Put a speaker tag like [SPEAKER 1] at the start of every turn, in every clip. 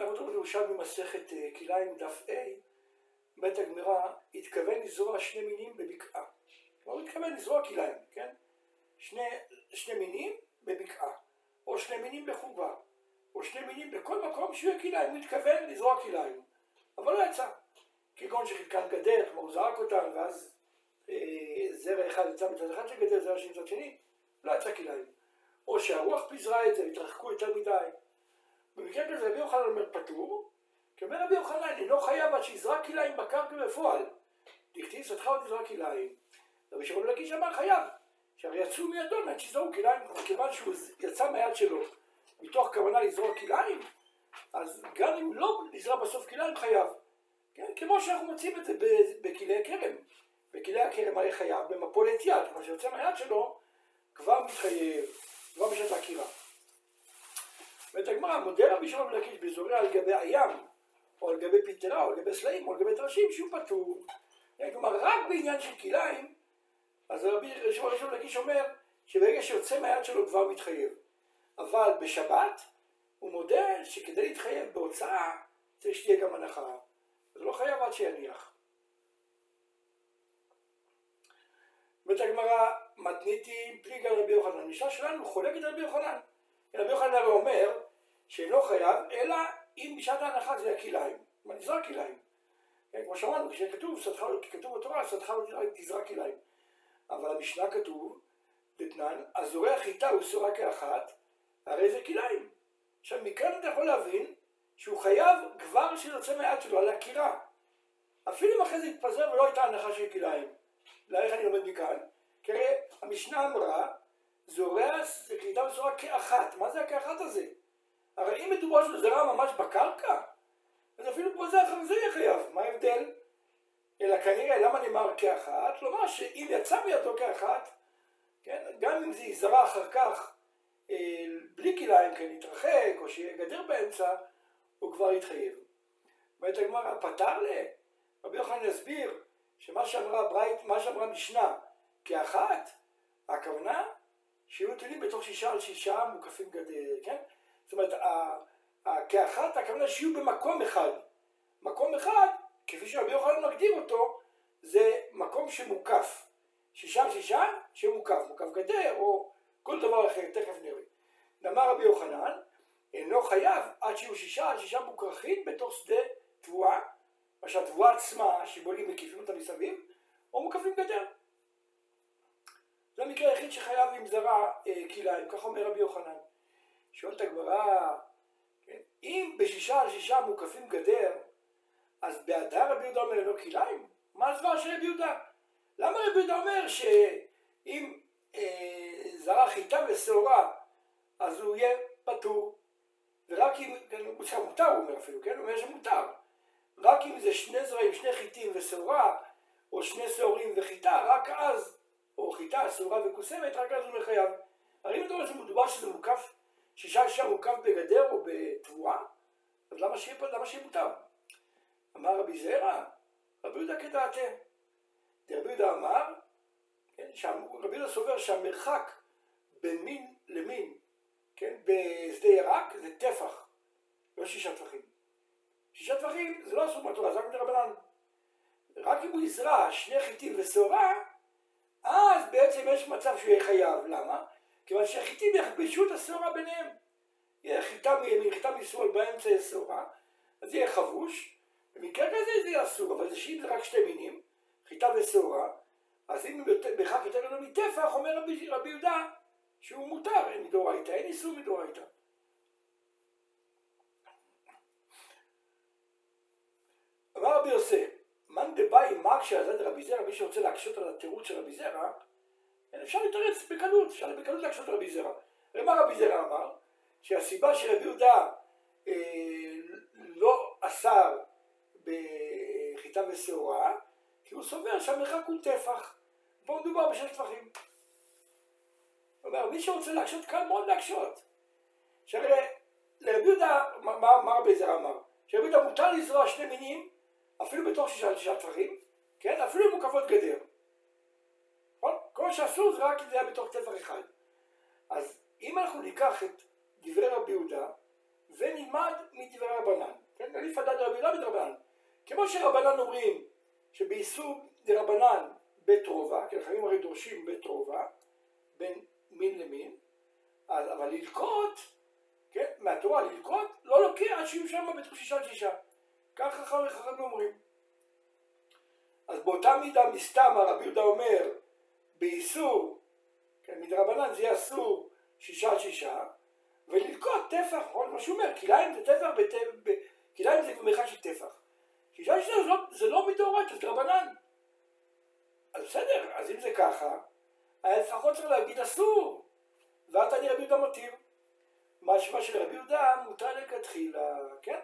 [SPEAKER 1] אנחנו מדברים למשל במסכת אה, כליים דף A, בית הגמרא התכוון לזרוע שני מינים בבקעה. כלומר הוא התכוון לזרוע כליים, כן? שני, שני מינים בבקעה, או שני מינים בחובה, או שני מינים בכל מקום שיהיה כליים, הוא התכוון לזרוע כליים, אבל לא יצא. כגון שחלקן גדר, כלומר הוא זרק אותן, ואז אה, זרע אחד יצא מצד אחד של גדר, זרע שני מצד שני, לא יצא כליים. או שהרוח פיזרה את זה, התרחקו יותר מדי. במקרה כזה רבי יוחנן אומר פטור, כי אומר רבי יוחנן, אינו חייב עד שיזרק כליים בקרקע בפועל. דכתיב סתך עוד יזרק כליים. רבי שמעון לקיש אמר חייב, שהרי יצאו מידו עד שיזרעו כליים, מכיוון שהוא יצא מהיד שלו מתוך כוונה לזרוע כליים, אז גם אם לא נזרע בסוף כליים חייב. כן? כמו שאנחנו מוצאים את זה בכלי הכרם. בכלי הכרם הרי חייב במפולת יד, כלומר שיוצא מהיד שלו כבר מתחייב, כבר בשעת העקירה. ואת הגמרא, מודה רבי שמעון בן לקיש בזורע על גבי הים, או על גבי פיתרה, או על גבי סלעים, או על גבי טרשים, שהוא פטור. כלומר, רק בעניין של כליים, אז רבי שמעון בן לקיש אומר שברגע שיוצא מהיד שלו כבר מתחייב. אבל בשבת הוא מודה שכדי להתחייב בהוצאה צריך שתהיה גם הנחה. אז לא חייב עד שיניח. אומרת הגמרא, מתניתי פליגה רבי יוחנן. המשנה שלנו חולקת רבי יוחנן. רבי יוחנן הרי אומר שאינו חייב, אלא אם בשעת ההנחה זה הכליים. כלומר, נזרק כליים. כן, כמו שאמרנו, כשכתוב, כתוב בתורה, סדך תזרק כליים. אבל במשנה כתוב, דתנן, הזורע חיטה הוא סורה כאחת, הרי זה כליים. עכשיו, מכאן אתה יכול להבין שהוא חייב כבר שיוצא מהיד שלו על הקירה. אפילו אם אחרי זה יתפזר ולא הייתה הנחה של כליים. לאיך אני לומד מכאן? כי הרי המשנה אמרה, זורע חיטה וזורע כאחת. מה זה הכאחת הזה? הרי אם מדובר שהוא זרע ממש בקרקע, אז אפילו פה זה אחר יהיה חייב. מה ההבדל? אלא כנראה, למה נאמר כאחת? כלומר שאם יצא בידו כאחת, כן, גם אם זה יזרע אחר כך אה, בלי כליים, כן, יתרחק, או שיהיה גדר באמצע, הוא כבר יתחייב. אומרת הגמרא, פתר ל... רבי יוחנן יסביר שמה שאמרה ברייט, מה שאמרה משנה כאחת, הכוונה שיהיו תלויים בתוך שישה על שישה מוקפים גדר, כן? זאת אומרת, כאחת הכוונה שיהיו במקום אחד. מקום אחד, כפי שרבי יוחנן מגדיר אותו, זה מקום שמוקף. על שישה, שיהיה מוקף, גדר או כל דבר אחר, תכף נראה. אמר רבי יוחנן, אינו חייב עד שיהיו שישה, שישה מוכרחים בתוך שדה תבואה, מה שהתבואה עצמה, שיבולים מקיפים אותה מסביב, או מוקפים גדר. זה המקרה היחיד שחייב עם זרע אה, כליים, כך אומר רבי יוחנן. שואלת הגמרא, כן, אם בשישה על שישה מוקפים גדר, אז בהדר רבי יהודה אומר אינו כליים? מה הסברה של רבי יהודה? למה רבי יהודה אומר שאם אה, זרע חיטה ושעורה, אז הוא יהיה פטור? ורק אם, כן, הוא מותר הוא אומר אפילו, כן? הוא אומר שמותר. רק אם זה שני זרעים, שני חיטים ושעורה, או שני שעורים וחיטה, רק אז, או חיטה, שעורה וכוסמת, רק אז הוא מחייב. הרי אם מדובר שמדובר שזה מוקף, שישה שישה מוקף בגדר או בתבואה, אז למה שיהיה, למה שיהיה מותר? אמר רבי זרע, רבי יהודה כדעתה. רבי יהודה אמר, כן, רבי יהודה סובר שהמרחק בין מין למין כן, בשדה ירק זה טפח, לא שישה טפחים. שישה טפחים זה לא אסור בתורה, זה רק מדרבנן. רק אם הוא יזרע שני חיטים ושעורה, אז בעצם יש מצב שהוא יהיה חייב. למה? כיוון שהחיטים יכבשו את השעורה ביניהם. יהיה חיטה מימין, חיטה משמאל, באמצע יש שעורה, אז יהיה חבוש. במקרה כזה זה יהיה אסור, אבל זה שאם זה רק שתי מינים, חיטה ושעורה, אז אם בכך יותר גדול מטפח, אומר רבי, רבי יהודה, שהוא מותר, אין מדאורייתא, אין איסור מדאורייתא. אמר רבי יוסף, מאן דבאי מקשה על רבי זרע, מי שרוצה להקשות על התירוץ של רבי זרע, אפשר לתרץ בקלות, אפשר בקלות להקשות רבי זרע. ומה רבי זרע אמר? שהסיבה שרבי יהודה אה, לא אסר בחיטה ושעורה, כי הוא סובר שהמרחק הוא טפח. פה מדובר בשש טפחים. אומר, מי שרוצה להקשות, קל מאוד להקשות. שהרי לרבי יהודה, מה, מה רבי זרע אמר? שרבי יהודה מותר לזרוע שני מינים, אפילו בתוך שישה טפחים, כן? אפילו עם מוקפות גדר. כל שאסור זה רק אם זה היה בתוך טפח אחד. אז אם אנחנו ניקח את דברי רבי יהודה ונלמד מדברי רבנן כן? אליף הדד רבי יהודה מדרבנן. כמו שרבנן אומרים שבאיסור דרבנן בית רובה, כי לחיים הרי דורשים בית רובה, בין מין למין, אז, אבל ללקוט, כן, מהתורה ללקוט, לא לוקח עד שיהיו שם בתוך שישה שישה. ככה חכמים אומרים. אז באותה מידה מסתם הרבי יהודה אומר באיסור, כן, מדרבנן זה יהיה אסור שישה שישה, וללקוט טפח, נכון? מה שהוא אומר, כליים זה טפח, כליים זה במרחק של טפח. שישה שישה זה לא, זה לא מדאורייתא, זה דרבנן. אז בסדר, אז אם זה ככה, לפחות צריך להגיד אסור, ואת אני רבי יהודה מתיר. משמע של רבי יהודה מותר לכתחילה, כן?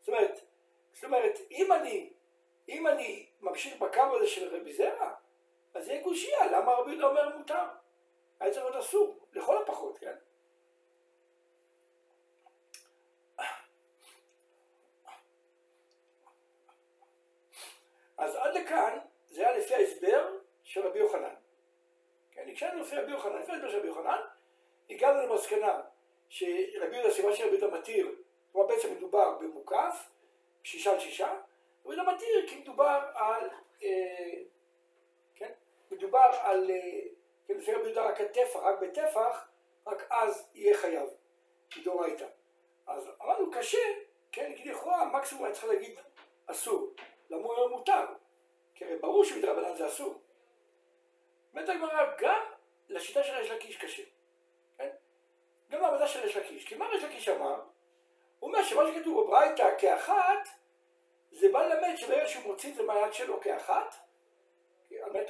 [SPEAKER 1] זאת אומרת, זאת אומרת, אם אני, אם אני ממשיך בקו הזה של רבי זרע, אז זה גושייה, למה רבי יהודה אומר מותר? היה צריך להיות אסור, לכל הפחות, כן? אז עד לכאן זה היה לפי ההסבר של רבי יוחנן. כן, הקשבנו לפי רבי יוחנן, לפי ההסבר של רבי יוחנן, הגענו למסקנה שרבי יהודה, סיבה שרבי יהודה מתיר, כלומר בעצם מדובר במוקף, שישה על שישה, רבי יהודה מתיר כי מדובר על, אה, מדובר על, לפי רבי יהודה רק הטפח, רק בטפח, רק אז יהיה חייב, מדאורייתא. אז אמרנו קשה, כן, כי לכאורה מקסימום אני צריך להגיד אסור, למה הוא אומר מותר? כי הרי ברור שמדרבנן זה אסור. אומרת הגמרא, גם לשיטה של ריש לקיש קשה. כן? גם לעבודה של ריש לקיש. כי מה ריש לקיש אמר? הוא אומר שמה שכתוב בברייתא כאחת, זה בא ללמד שברגע שהוא מוציא את זה מהיד שלו כאחת,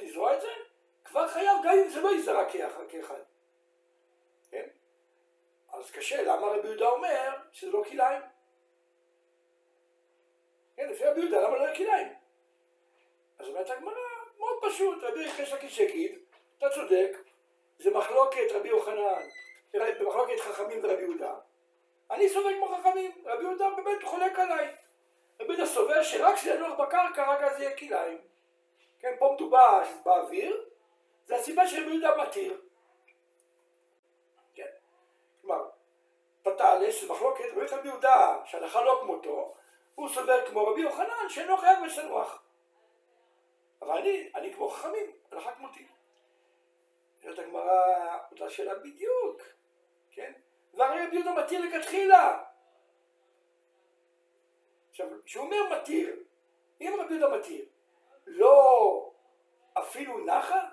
[SPEAKER 1] לזרוע את זה, כבר חייב גם אם זה לא יזרע כאחד. כן? אז קשה, למה רבי יהודה אומר שזה לא כלאיים? כן, לפי רבי יהודה, למה לא כלאיים? אז אומרת הגמרא, מאוד פשוט, רבי יחש לקיש יגיד, אתה צודק, זה מחלוקת רבי יוחנן, במחלוקת חכמים ורבי יהודה. אני סובל כמו חכמים, רבי יהודה באמת חולק עליי. רבי יהודה סובר שרק כשזה ינוח בקרקע, רק אז יהיה כלאיים. כן, פה מדובר באוויר, זה הסיבה שרבי יהודה מתיר. כן, כלומר, פתלס, זה מחלוקת, רבי יהודה, שהלכה לא כמותו, הוא סובר כמו רבי יוחנן, שאינו חייב בסנוח. אבל אני, אני כמו חכמים, הלכה כמותי. זאת הגמרא, אותה שאלה בדיוק, כן? והרי רבי יהודה מתיר לכתחילה. עכשיו, כשהוא אומר מתיר, אם רבי יהודה מתיר, לא אפילו נחה,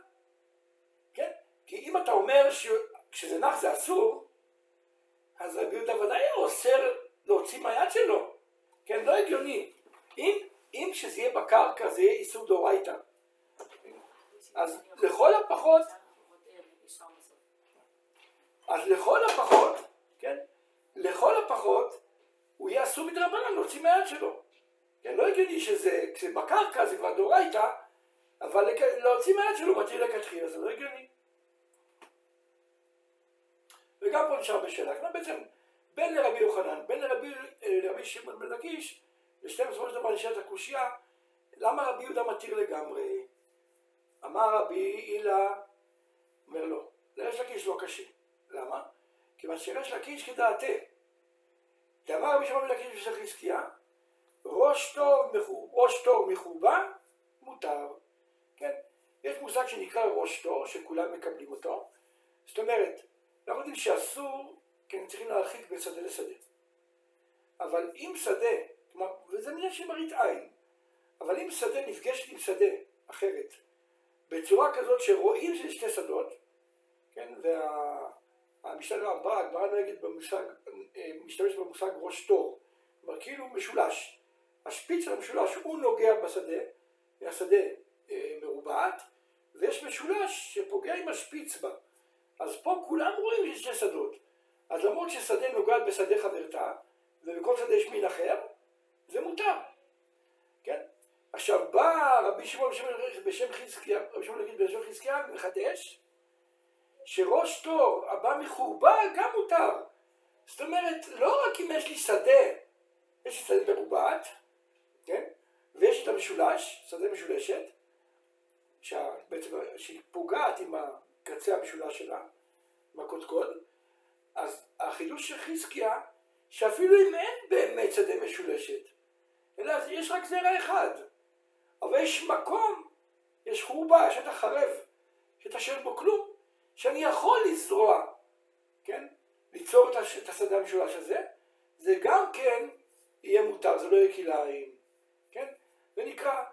[SPEAKER 1] כן? כי אם אתה אומר שכשזה נח זה אסור, אז רבי יהודה ודאי אוסר להוציא מהיד שלו, כן? לא הגיוני. אם אם כשזה יהיה בקרקע זה יהיה איסור דאורייתא. אז לכל הפחות, אז לכל הפחות, כן, לכל הפחות, הוא יהיה אסור מדרבנן להוציא מהיד שלו. כן, לא הגיוני שזה, כשבקרקע זה כבר דאורייתא, אבל להוציא מהיד שלו מתאים לכתחילה, זה לא הגיוני. וגם פה נשאר בשאלה, כלומר בעצם בין לרבי יוחנן, בין לרבי, לרבי שמעון בן לקיש, ושתיים בסופו של דבר נשאלת הקושייה, למה רבי יהודה מתיר לגמרי? אמר רבי הילה, אומר לא, לריש לקיש לא קשה. למה? כיוון שריש לקיש כדעתה. דאמר רבי שמעון בן לקיש ושל חזקיה, ראש טוב, ראש טוב מחובה, מותר. כן? יש מושג שנקרא ראש טוב, שכולם מקבלים אותו. זאת אומרת, אנחנו יודעים שאסור, כן, צריכים להרחיק בין שדה לשדה. אבל אם שדה כלומר, וזה מילה של מראית עין. אבל אם שדה נפגשת עם שדה אחרת, בצורה כזאת שרואים שיש שתי שדות, כן, והמשנה הבאה, הגמרא נוהגת במושג, משתמש במושג ראש תור, כלומר כאילו משולש. השפיץ של המשולש הוא נוגע בשדה, והשדה אה, מרובעת, ויש משולש שפוגע עם השפיץ בה. אז פה כולם רואים שיש שתי שדות. אז למרות ששדה נוגעת בשדה חברתה, ובכל שדה יש מין אחר, זה מותר, כן? עכשיו בא רבי שמעון בשם חזקיה, רבי שמעון נגיד בשם חזקיה מחדש, שראש תור הבא מחורבה גם מותר. זאת אומרת, לא רק אם יש לי שדה, יש לי שדה מרובעת, את המשולש, שדה משולשת, שבעצם שהיא פוגעת עם הקצה המשולש שלה, עם הקודקוד, אז החידוש של חזקיה שאפילו אם אין באמת שדה משולשת, אלא יש רק זרע אחד, אבל יש מקום, יש חורבה, שטח חרב, שטח שאין בו כלום, שאני יכול לזרוע, כן? ליצור את השדה המשולש הזה, זה גם כן יהיה מותר, זה לא יהיה כלאיים? זה נקרא,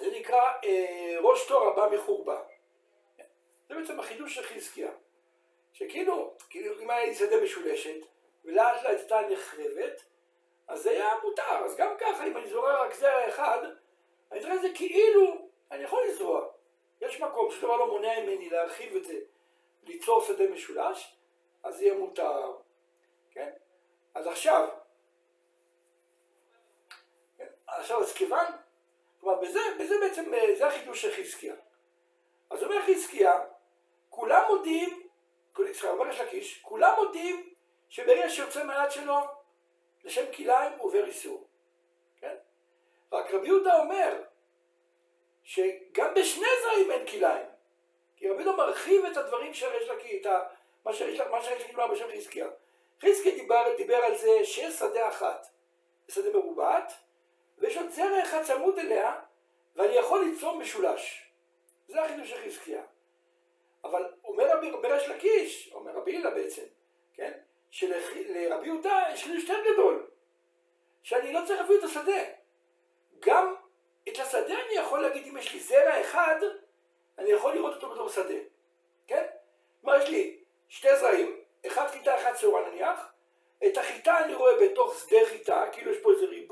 [SPEAKER 1] זה נקרא אה, ראש תור הבא מחורבה. זה בעצם החידוש של חזקיה. שכאילו, כאילו אם היה לי שדה משולשת, ולאט לאט הייתה נחרבת, אז זה היה מותר. אז גם ככה, אם אני זורע רק זרע אחד, אני אתראה את זה כאילו אני יכול לזרוע. יש מקום שדבר לא מונע ממני להרחיב את זה, ליצור שדה משולש, אז יהיה מותר. כן? אז עכשיו? עכשיו אז כיוון, כלומר בזה, בזה בעצם, אה, זה החידוש של חזקיה. אז אומר חזקיה, כולם מודים, סליחה, אומר יש לקיש, כולם מודים שברגע שיוצא מהיד שלו לשם כלאיים הוא עובר איסור. כן? רק רבי יהודה אומר שגם בשני זרעים אין כלאיים. כי רבי יהודה מרחיב את הדברים של ריש לקיש, מה שריש לקיש אמר בשם חזקיה. חזקיה דיבר, דיבר על זה שיש שדה אחת, שדה מרובעת, ויש עוד זרע אחד צמוד אליה, ואני יכול ליצור משולש. זה החידוש של חזקיה. אבל אומר רבי ריש לקיש, אומר רבי הילה בעצם, כן? שלרבי יהודה יש חידוש יותר גדול, שאני לא צריך להביא את השדה. גם את השדה אני יכול להגיד, אם יש לי זרע אחד, אני יכול לראות אותו בתור שדה, כן? כלומר, יש לי שתי זרעים, אחד חיטה, אחד שעורה נניח, את החיטה אני רואה בתוך שדה חיטה, כאילו יש פה איזה ריבוע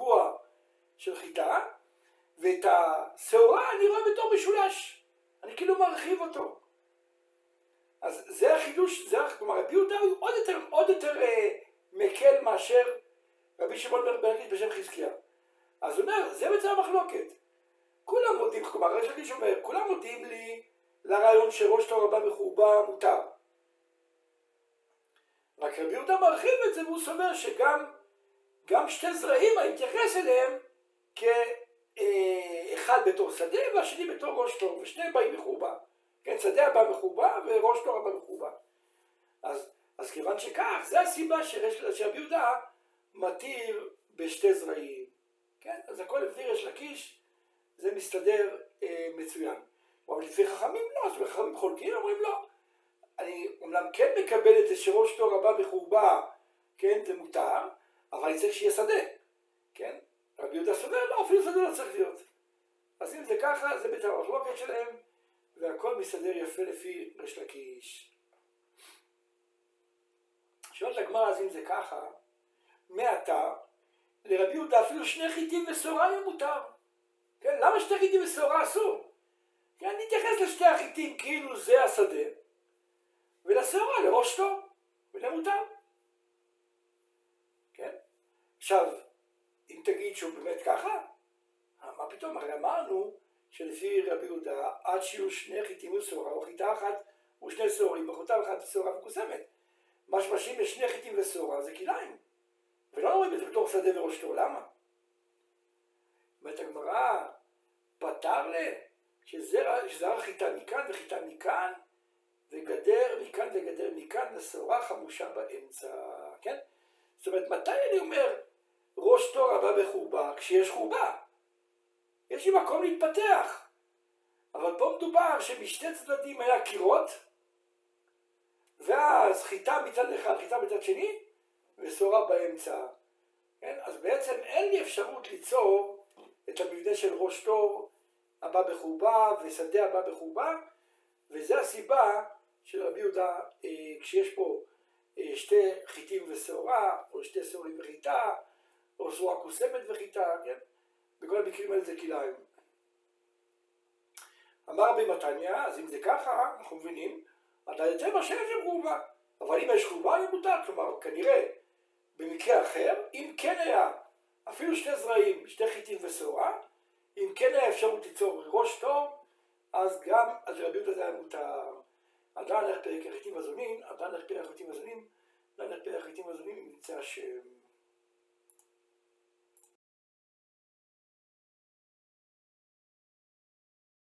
[SPEAKER 1] של חיטה, ואת השעורה אני רואה בתור משולש, אני כאילו מרחיב אותו. אז זה החידוש, זה, כלומר רבי יהודה הוא עוד יותר, עוד יותר אה, מקל מאשר רבי שמעון בן ברקיס בשם חזקיה. אז הוא אומר, זה בעצם המחלוקת. כולם מודים, כלומר רבי לקיש אומר, כולם מודים לי לרעיון שראש תור הבא מחורבה מותר. רק רבי יהודה מרחיב את זה והוא סובר שגם גם שתי זרעים, אני מתייחס אליהם כאחד בתור שדה והשני בתור ראש תור, ושני באים מחורבה. כן, שדה הבא מחובה וראש תור הבא מחובה. אז, אז כיוון שכך, זה הסיבה שרבי יהודה מתיר בשתי זרעים. כן, אז הכל לפי ריש לקיש, זה מסתדר אה, מצוין. אבל לפי חכמים לא, אז חכמים חולקים, אומרים לא. אני אומנם כן מקבל את זה שראש תור הבא מחורבה, כן, זה מותר, אבל אני צריך שיהיה שדה, כן? רבי יהודה סובר, לא, אפילו שדה לא צריך להיות. אז אם זה ככה, זה בית המחלוקת שלהם. והכל מסתדר יפה לפי ריש לקיש. שואלת הגמרא אז אם זה ככה, מעתה לרבי יהודה אפילו שני חיטים ושעורה יהיה מותר. כן, למה שתי חיטים ושעורה אסור? כן, נתייחס לשתי החיטים כאילו זה השדה, ולשעורה לראש טוב, ולמותר. כן? עכשיו, אם תגיד שהוא באמת ככה, מה פתאום, הרי אמרנו שלפי רבי יהודה, עד שיהיו שני חיטים ושעורה, או חיטה אחת ושני שעורים, וחוטה אחת שעורה מקוסמת. מה שמשאים לשני חיטים ושעורה זה כליים. ולא רואים את זה בתור שדה וראש תור, למה? אומרת הגמרא, פתר ל... שזרע חיטה מכאן וחיטה מכאן, וגדר מכאן וגדר מכאן, ושעורה חמושה באמצע, כן? זאת אומרת, מתי אני אומר ראש תור הבא בחורבה? כשיש חורבה. יש לי מקום להתפתח. אבל פה מדובר שמשתי צדדים היה קירות, ואז חיטה מצד אחד, חיטה מצד שני, ושורה באמצע. כן? אז בעצם אין לי אפשרות ליצור את המבנה של ראש תור הבא בחורבה ושדה הבא בחורבה, וזה הסיבה של רבי יהודה, אה, כשיש פה אה, שתי חיטים ושעורה, או שתי שעורים וחיטה, או שעורה קוסמת וחיטה, כן? בכל המקרים האלה זה כלאיים. אמר רבי מתניה, אז אם זה ככה, אנחנו מבינים, אתה יוצא בשם של חורבה. אבל אם יש חורבה, היא מותר. כלומר, כנראה, במקרה אחר, אם כן היה אפילו שתי זרעים, שתי חיטים ושעורה, אם כן היה אפשרות ליצור ראש טוב, אז גם, אז רבי יהודה היה מותר. אדם הלך פרק החיטים הזונים, אדם הלך פרק החיטים הזונים, אדם הלך פרק החיטים הזונים, אם ימצא השם.